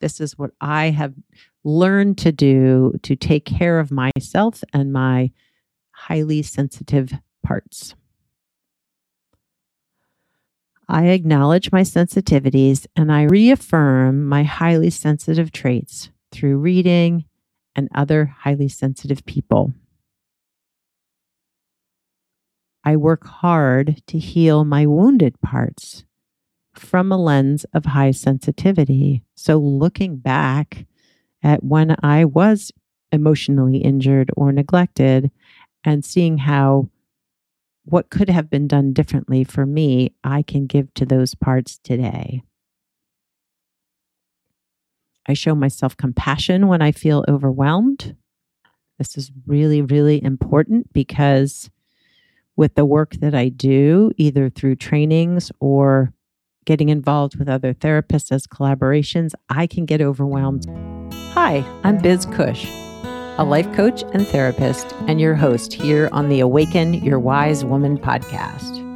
This is what I have learned to do to take care of myself and my highly sensitive parts. I acknowledge my sensitivities and I reaffirm my highly sensitive traits through reading and other highly sensitive people. I work hard to heal my wounded parts from a lens of high sensitivity. So, looking back at when I was emotionally injured or neglected and seeing how what could have been done differently for me, I can give to those parts today. I show myself compassion when I feel overwhelmed. This is really, really important because with the work that I do, either through trainings or getting involved with other therapists as collaborations, I can get overwhelmed. Hi, I'm Biz Cush, a life coach and therapist, and your host here on the Awaken Your Wise Woman podcast.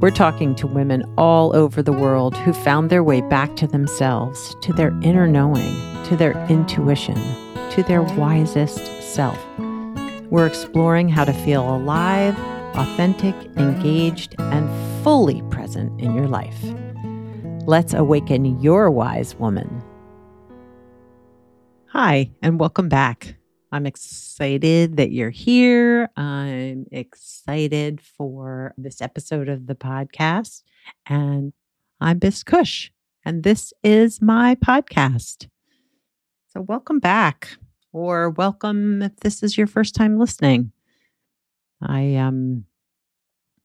We're talking to women all over the world who found their way back to themselves, to their inner knowing, to their intuition, to their wisest self. We're exploring how to feel alive authentic, engaged, and fully present in your life. Let's awaken your wise woman. Hi, and welcome back. I'm excited that you're here. I'm excited for this episode of the podcast. And I'm Biz Cush, and this is my podcast. So, welcome back, or welcome if this is your first time listening. I um,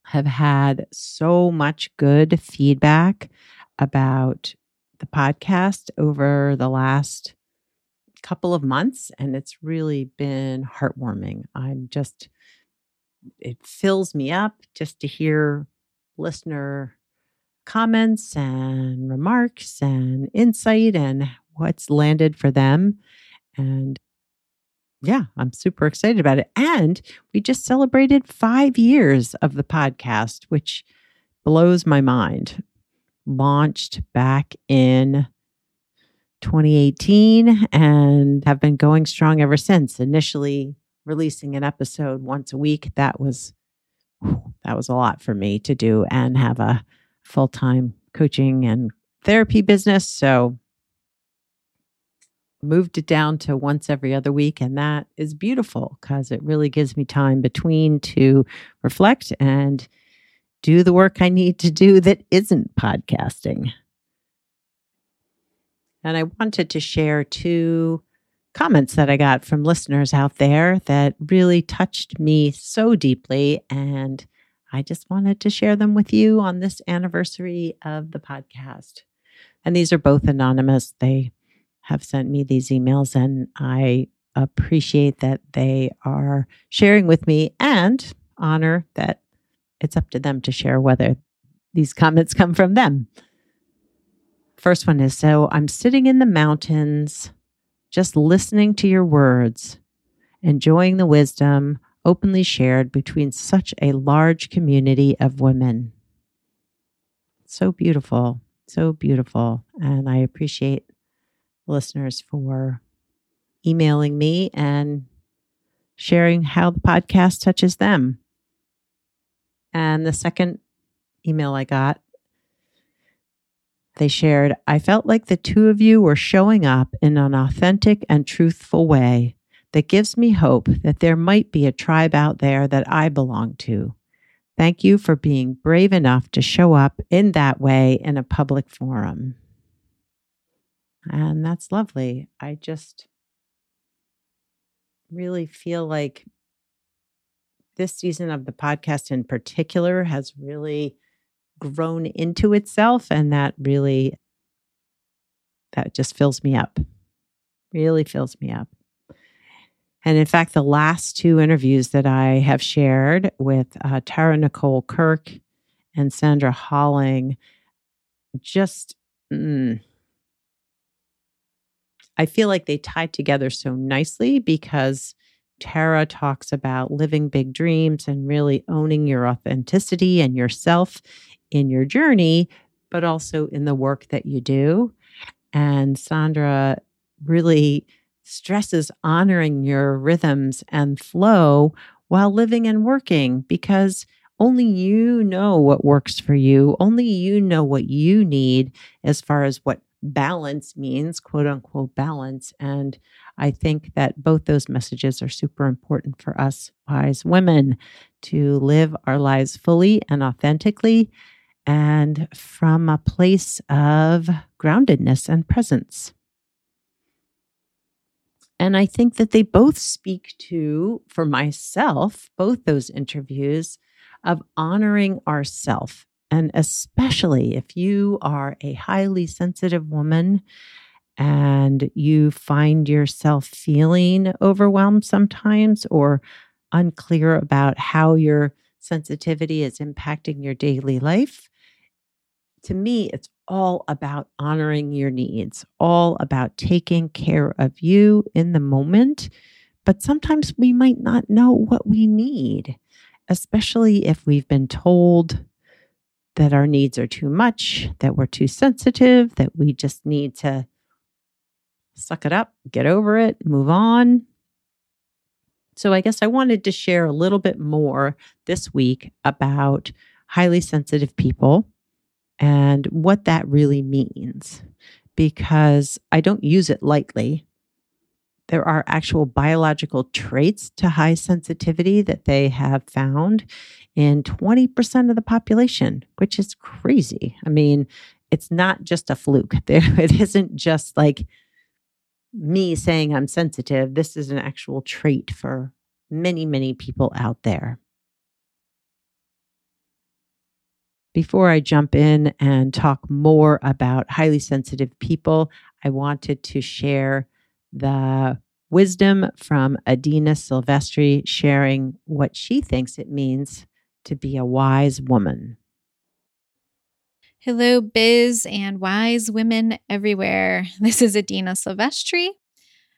have had so much good feedback about the podcast over the last couple of months, and it's really been heartwarming. I'm just, it fills me up just to hear listener comments and remarks and insight and what's landed for them. And yeah, I'm super excited about it. And we just celebrated five years of the podcast, which blows my mind. Launched back in 2018 and have been going strong ever since. Initially releasing an episode once a week. That was that was a lot for me to do and have a full-time coaching and therapy business. So moved it down to once every other week and that is beautiful because it really gives me time between to reflect and do the work I need to do that isn't podcasting. And I wanted to share two comments that I got from listeners out there that really touched me so deeply and I just wanted to share them with you on this anniversary of the podcast. And these are both anonymous. They have sent me these emails, and I appreciate that they are sharing with me and honor that it's up to them to share whether these comments come from them. First one is So I'm sitting in the mountains, just listening to your words, enjoying the wisdom openly shared between such a large community of women. So beautiful, so beautiful. And I appreciate listeners for emailing me and sharing how the podcast touches them. And the second email I got, they shared, I felt like the two of you were showing up in an authentic and truthful way that gives me hope that there might be a tribe out there that I belong to. Thank you for being brave enough to show up in that way in a public forum. And that's lovely. I just really feel like this season of the podcast in particular has really grown into itself and that really that just fills me up really fills me up and in fact the last two interviews that i have shared with uh, tara nicole kirk and sandra holling just mm, I feel like they tied together so nicely because Tara talks about living big dreams and really owning your authenticity and yourself in your journey, but also in the work that you do. And Sandra really stresses honoring your rhythms and flow while living and working because only you know what works for you. Only you know what you need as far as what balance means, quote unquote balance. And I think that both those messages are super important for us wise women to live our lives fully and authentically and from a place of groundedness and presence. And I think that they both speak to, for myself, both those interviews of honoring ourself. And especially if you are a highly sensitive woman and you find yourself feeling overwhelmed sometimes or unclear about how your sensitivity is impacting your daily life, to me, it's all about honoring your needs, all about taking care of you in the moment. But sometimes we might not know what we need, especially if we've been told that our needs are too much, that we're too sensitive, that we just need to suck it up, get over it, move on. So, I guess I wanted to share a little bit more this week about highly sensitive people and what that really means because I don't use it lightly. There are actual biological traits to high sensitivity that they have found in 20% of the population, which is crazy. I mean, it's not just a fluke. There, it isn't just like me saying I'm sensitive. This is an actual trait for many, many people out there. Before I jump in and talk more about highly sensitive people, I wanted to share the wisdom from Adina Silvestri sharing what she thinks it means to be a wise woman. Hello, biz and wise women everywhere. This is Adina Silvestri,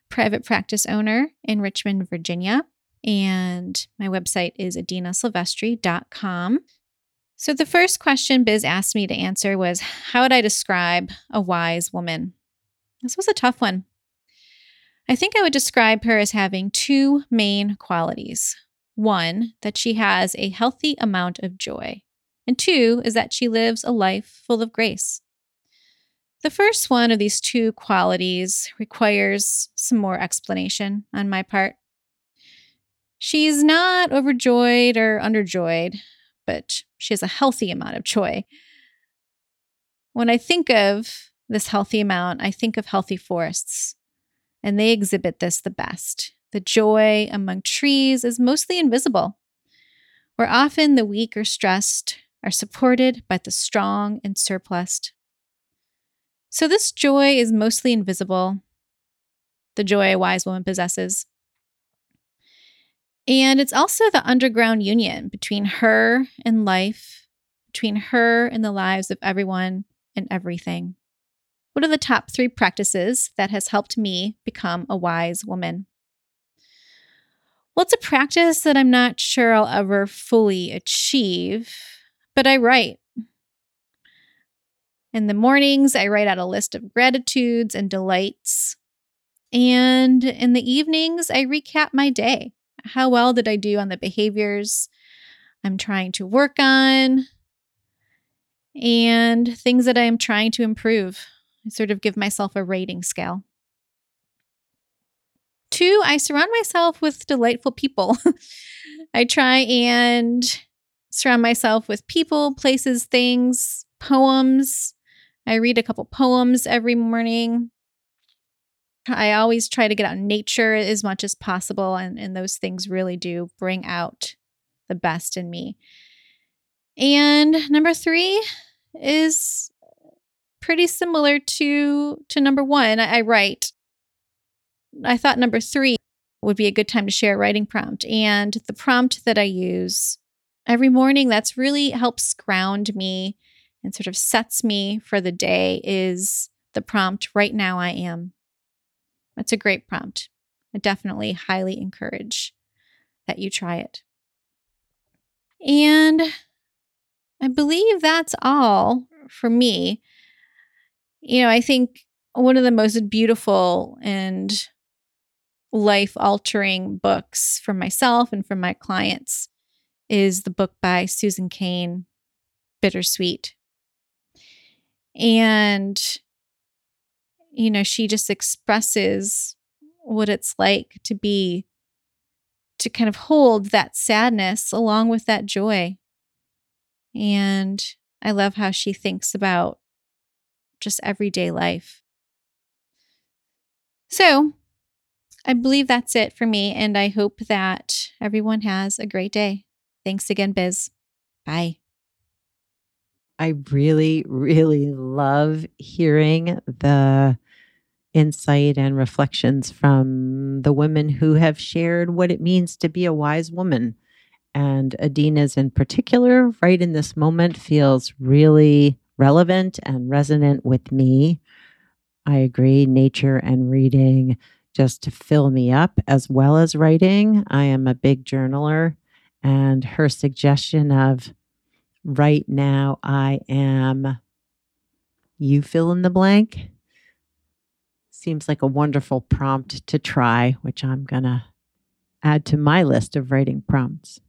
private practice owner in Richmond, Virginia. And my website is adinasilvestri.com. So, the first question Biz asked me to answer was How would I describe a wise woman? This was a tough one. I think I would describe her as having two main qualities. One, that she has a healthy amount of joy, and two, is that she lives a life full of grace. The first one of these two qualities requires some more explanation on my part. She's not overjoyed or underjoyed but she has a healthy amount of joy. When I think of this healthy amount, I think of healthy forests, and they exhibit this the best. The joy among trees is mostly invisible, where often the weak or stressed are supported by the strong and surplused. So, this joy is mostly invisible, the joy a wise woman possesses. And it's also the underground union between her and life, between her and the lives of everyone and everything. What are the top three practices that has helped me become a wise woman? Well, it's a practice that I'm not sure I'll ever fully achieve, but I write. In the mornings, I write out a list of gratitudes and delights. And in the evenings, I recap my day. How well did I do on the behaviors I'm trying to work on? And things that I am trying to improve. I sort of give myself a rating scale. Two, I surround myself with delightful people. I try and surround myself with people, places, things, poems. I read a couple poems every morning. I always try to get out in nature as much as possible, and, and those things really do bring out the best in me. And number three is pretty similar to to number one. I, I write. I thought number three would be a good time to share a writing prompt, and the prompt that I use every morning that's really helps ground me and sort of sets me for the day is the prompt right now I am. That's a great prompt. I definitely highly encourage that you try it. And I believe that's all for me. You know, I think one of the most beautiful and life altering books for myself and for my clients is the book by Susan Cain, Bittersweet. And, you know, she just expresses what it's like to be, to kind of hold that sadness along with that joy. And I love how she thinks about just everyday life. So, I believe that's it for me, and I hope that everyone has a great day. Thanks again, Biz. Bye. I really, really love hearing the insight and reflections from the women who have shared what it means to be a wise woman. And Adina's in particular, right in this moment, feels really relevant and resonant with me. I agree, nature and reading just to fill me up as well as writing. I am a big journaler, and her suggestion of right now I am you fill in the blank seems like a wonderful prompt to try, which I'm going to add to my list of writing prompts.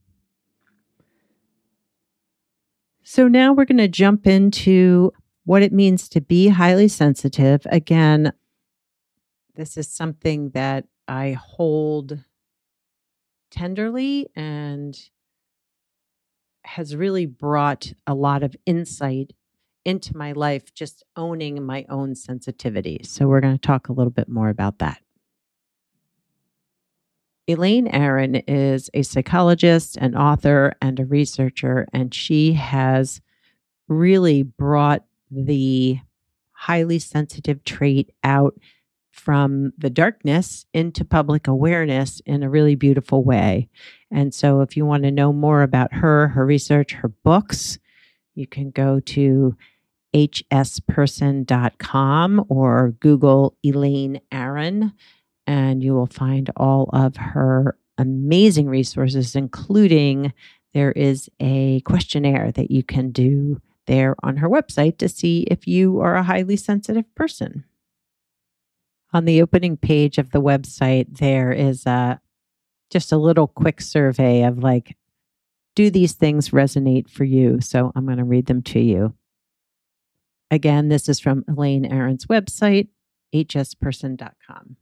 So now we're going to jump into what it means to be highly sensitive. Again, this is something that I hold tenderly and has really brought a lot of insight into my life, just owning my own sensitivity. So, we're going to talk a little bit more about that. Elaine Aron is a psychologist, an author, and a researcher, and she has really brought the highly sensitive trait out from the darkness into public awareness in a really beautiful way. And so, if you want to know more about her, her research, her books, you can go to hsperson.com or Google Elaine Aron, and you will find all of her amazing resources, including there is a questionnaire that you can do there on her website to see if you are a highly sensitive person on the opening page of the website, there is a just a little quick survey of like, do these things resonate for you? So I'm going to read them to you. Again, this is from Elaine Aron's website, hsperson.com.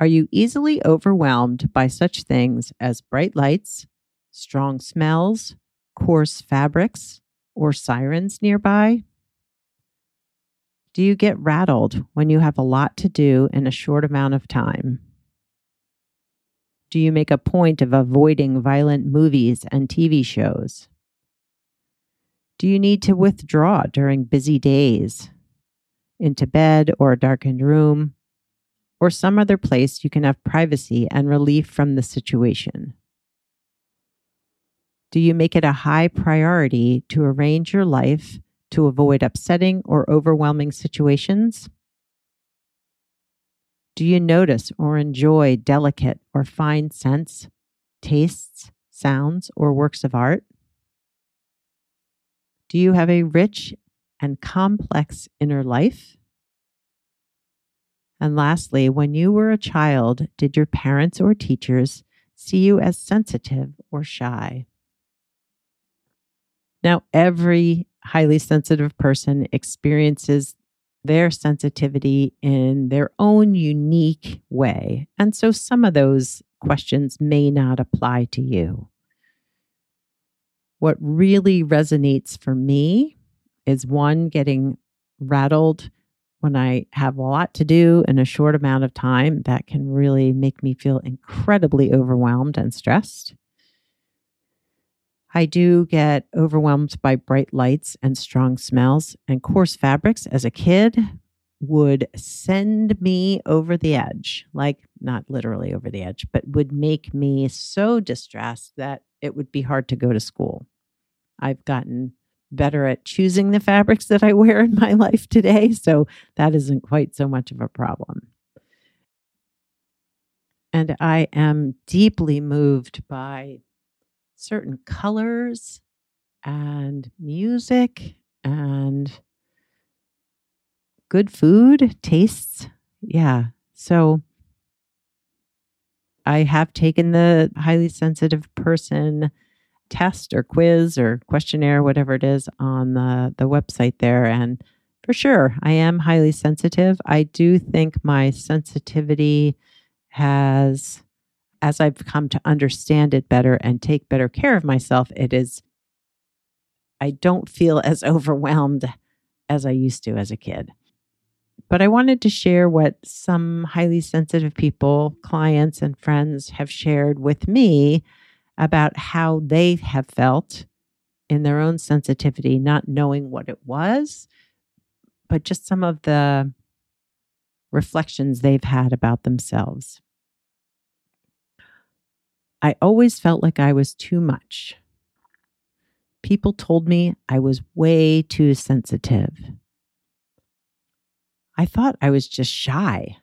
Are you easily overwhelmed by such things as bright lights, strong smells, coarse fabrics, or sirens nearby? Do you get rattled when you have a lot to do in a short amount of time? Do you make a point of avoiding violent movies and TV shows? Do you need to withdraw during busy days into bed or a darkened room or some other place you can have privacy and relief from the situation? Do you make it a high priority to arrange your life to avoid upsetting or overwhelming situations? Do you notice or enjoy delicate or fine scents, tastes, sounds, or works of art? Do you have a rich and complex inner life? And lastly, when you were a child, did your parents or teachers see you as sensitive or shy? Now, every highly sensitive person experiences their sensitivity in their own unique way. And so some of those questions may not apply to you. What really resonates for me is one, getting rattled when I have a lot to do in a short amount of time. That can really make me feel incredibly overwhelmed and stressed. I do get overwhelmed by bright lights and strong smells, and coarse fabrics as a kid would send me over the edge like not literally over the edge, but would make me so distressed that it would be hard to go to school. I've gotten better at choosing the fabrics that I wear in my life today, so that isn't quite so much of a problem. And I am deeply moved by certain colors and music and good food tastes. Yeah. So I have taken the highly sensitive person test or quiz or questionnaire, whatever it is, on the, the website there. And for sure, I am highly sensitive. I do think my sensitivity has, as I've come to understand it better and take better care of myself, it is, I don't feel as overwhelmed as I used to as a kid. But I wanted to share what some highly sensitive people, clients, and friends have shared with me about how they have felt in their own sensitivity, not knowing what it was, but just some of the reflections they've had about themselves. I always felt like I was too much. People told me I was way too sensitive. I thought I was just shy.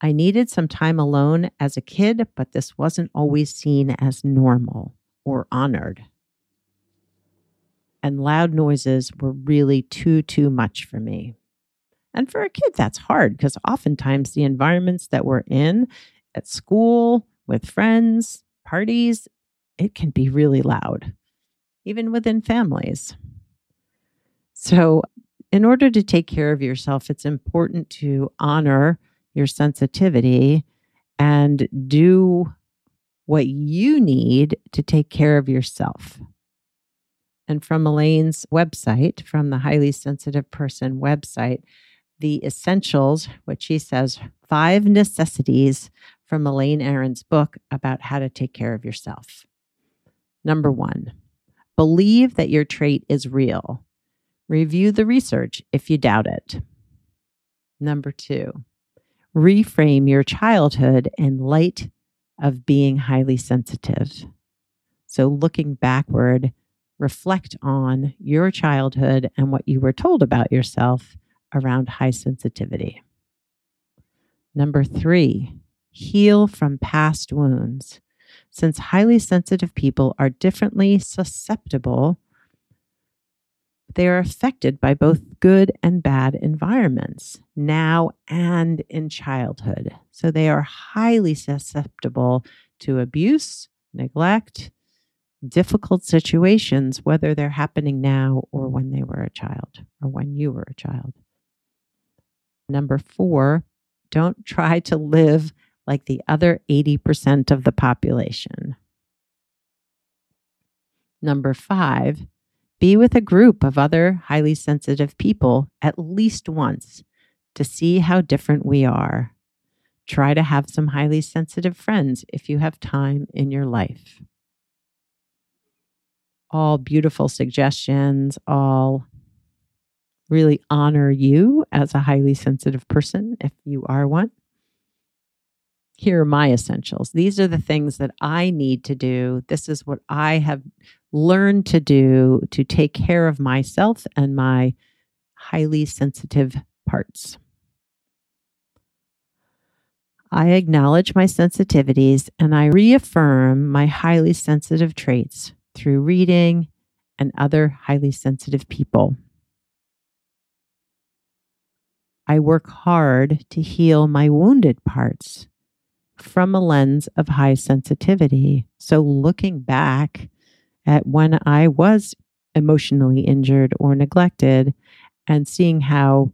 I needed some time alone as a kid, but this wasn't always seen as normal or honored. And loud noises were really too, too much for me. And for a kid, that's hard because oftentimes the environments that we're in at school, with friends, parties, it can be really loud, even within families. So, in order to take care of yourself, it's important to honor your sensitivity and do what you need to take care of yourself. And from Elaine's website, from the Highly Sensitive Person website, the essentials, what she says, five necessities from Elaine Aron's book about how to take care of yourself. Number one, believe that your trait is real. Review the research if you doubt it. Number two, reframe your childhood in light of being highly sensitive. So, looking backward, reflect on your childhood and what you were told about yourself around high sensitivity. Number three, heal from past wounds. Since highly sensitive people are differently susceptible they are affected by both good and bad environments now and in childhood. So they are highly susceptible to abuse, neglect, difficult situations, whether they're happening now or when they were a child or when you were a child. Number four, don't try to live like the other 80% of the population. Number five, be with a group of other highly sensitive people at least once to see how different we are. Try to have some highly sensitive friends if you have time in your life. All beautiful suggestions, all really honor you as a highly sensitive person if you are one. Here are my essentials. These are the things that I need to do. This is what I have learn to do to take care of myself and my highly sensitive parts. I acknowledge my sensitivities and I reaffirm my highly sensitive traits through reading and other highly sensitive people. I work hard to heal my wounded parts from a lens of high sensitivity. So, looking back at when I was emotionally injured or neglected and seeing how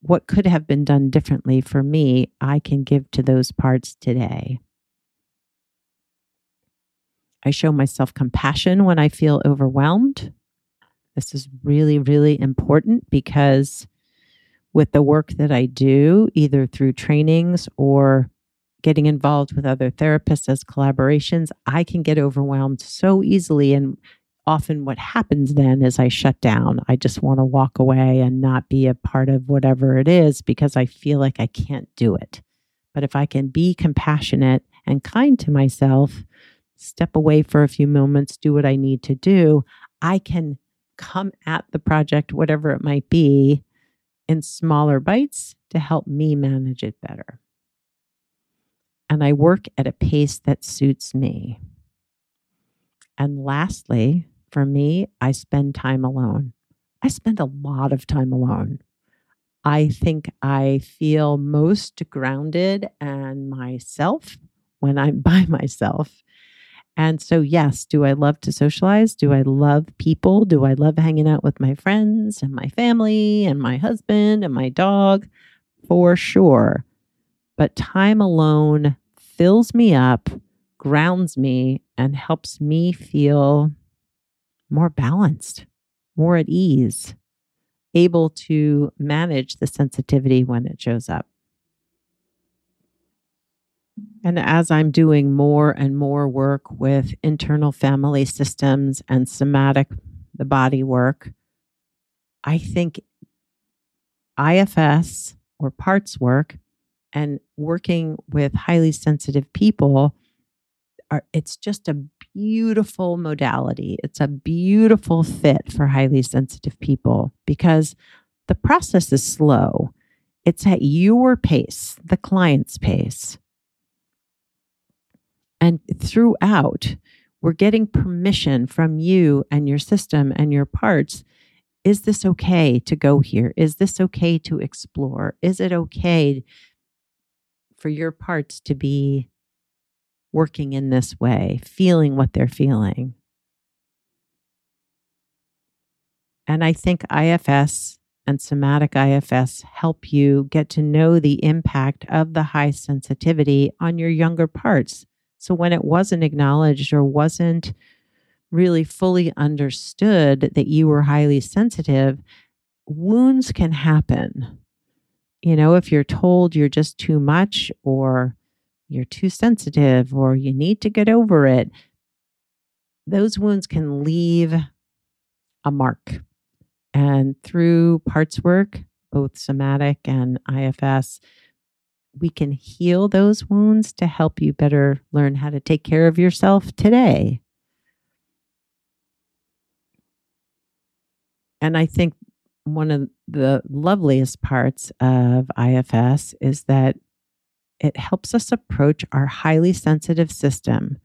what could have been done differently for me, I can give to those parts today. I show myself compassion when I feel overwhelmed. This is really, really important because with the work that I do, either through trainings or getting involved with other therapists as collaborations, I can get overwhelmed so easily. And often what happens then is I shut down. I just want to walk away and not be a part of whatever it is because I feel like I can't do it. But if I can be compassionate and kind to myself, step away for a few moments, do what I need to do, I can come at the project, whatever it might be, in smaller bites to help me manage it better and I work at a pace that suits me. And lastly, for me, I spend time alone. I spend a lot of time alone. I think I feel most grounded and myself when I'm by myself. And so, yes, do I love to socialize? Do I love people? Do I love hanging out with my friends and my family and my husband and my dog? For sure. But time alone fills me up, grounds me, and helps me feel more balanced, more at ease, able to manage the sensitivity when it shows up. And as I'm doing more and more work with internal family systems and somatic, the body work, I think IFS or parts work and working with highly sensitive people are it's just a beautiful modality. It's a beautiful fit for highly sensitive people because the process is slow. It's at your pace, the client's pace. And throughout, we're getting permission from you and your system and your parts. Is this okay to go here? Is this okay to explore? Is it okay for your parts to be working in this way, feeling what they're feeling? And I think IFS and somatic IFS help you get to know the impact of the high sensitivity on your younger parts so when it wasn't acknowledged or wasn't really fully understood that you were highly sensitive, wounds can happen. You know, if you're told you're just too much or you're too sensitive or you need to get over it, those wounds can leave a mark. And through parts work, both somatic and IFS, we can heal those wounds to help you better learn how to take care of yourself today. And I think one of the loveliest parts of IFS is that it helps us approach our highly sensitive system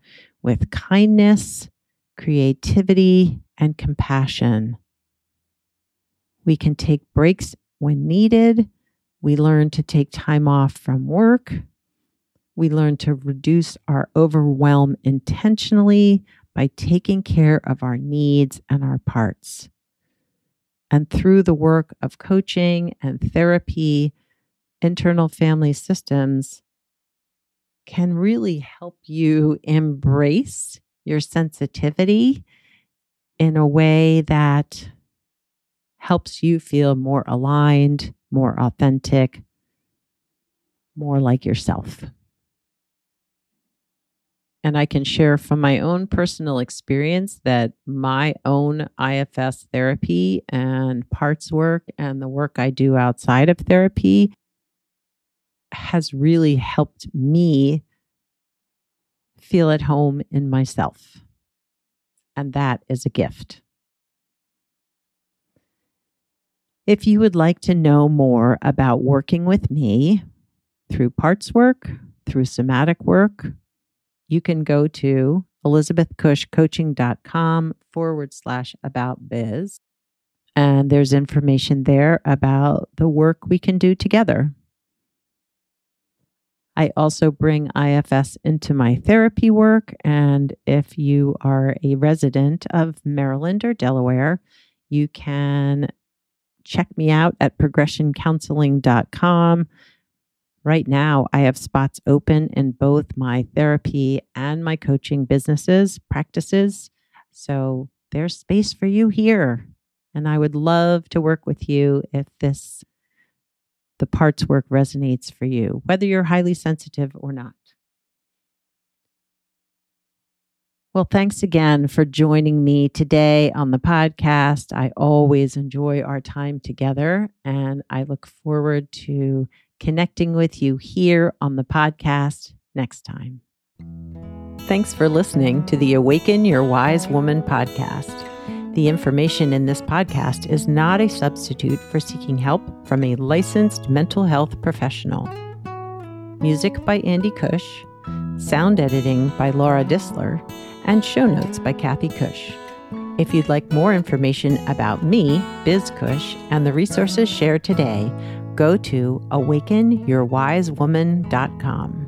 with kindness, creativity, and compassion. We can take breaks when needed we learn to take time off from work. We learn to reduce our overwhelm intentionally by taking care of our needs and our parts. And through the work of coaching and therapy, internal family systems can really help you embrace your sensitivity in a way that helps you feel more aligned more authentic, more like yourself. And I can share from my own personal experience that my own IFS therapy and parts work and the work I do outside of therapy has really helped me feel at home in myself. And that is a gift. If you would like to know more about working with me through parts work, through somatic work, you can go to elizabethcushcoaching.com forward slash about biz. And there's information there about the work we can do together. I also bring IFS into my therapy work. And if you are a resident of Maryland or Delaware, you can check me out at progressioncounseling.com. Right now, I have spots open in both my therapy and my coaching businesses, practices. So there's space for you here. And I would love to work with you if this, the parts work resonates for you, whether you're highly sensitive or not. Well, thanks again for joining me today on the podcast. I always enjoy our time together, and I look forward to connecting with you here on the podcast next time. Thanks for listening to the Awaken Your Wise Woman podcast. The information in this podcast is not a substitute for seeking help from a licensed mental health professional. Music by Andy Cush, sound editing by Laura Disler and show notes by Kathy Cush. If you'd like more information about me, BizCush, and the resources shared today, go to awakenyourwisewoman.com.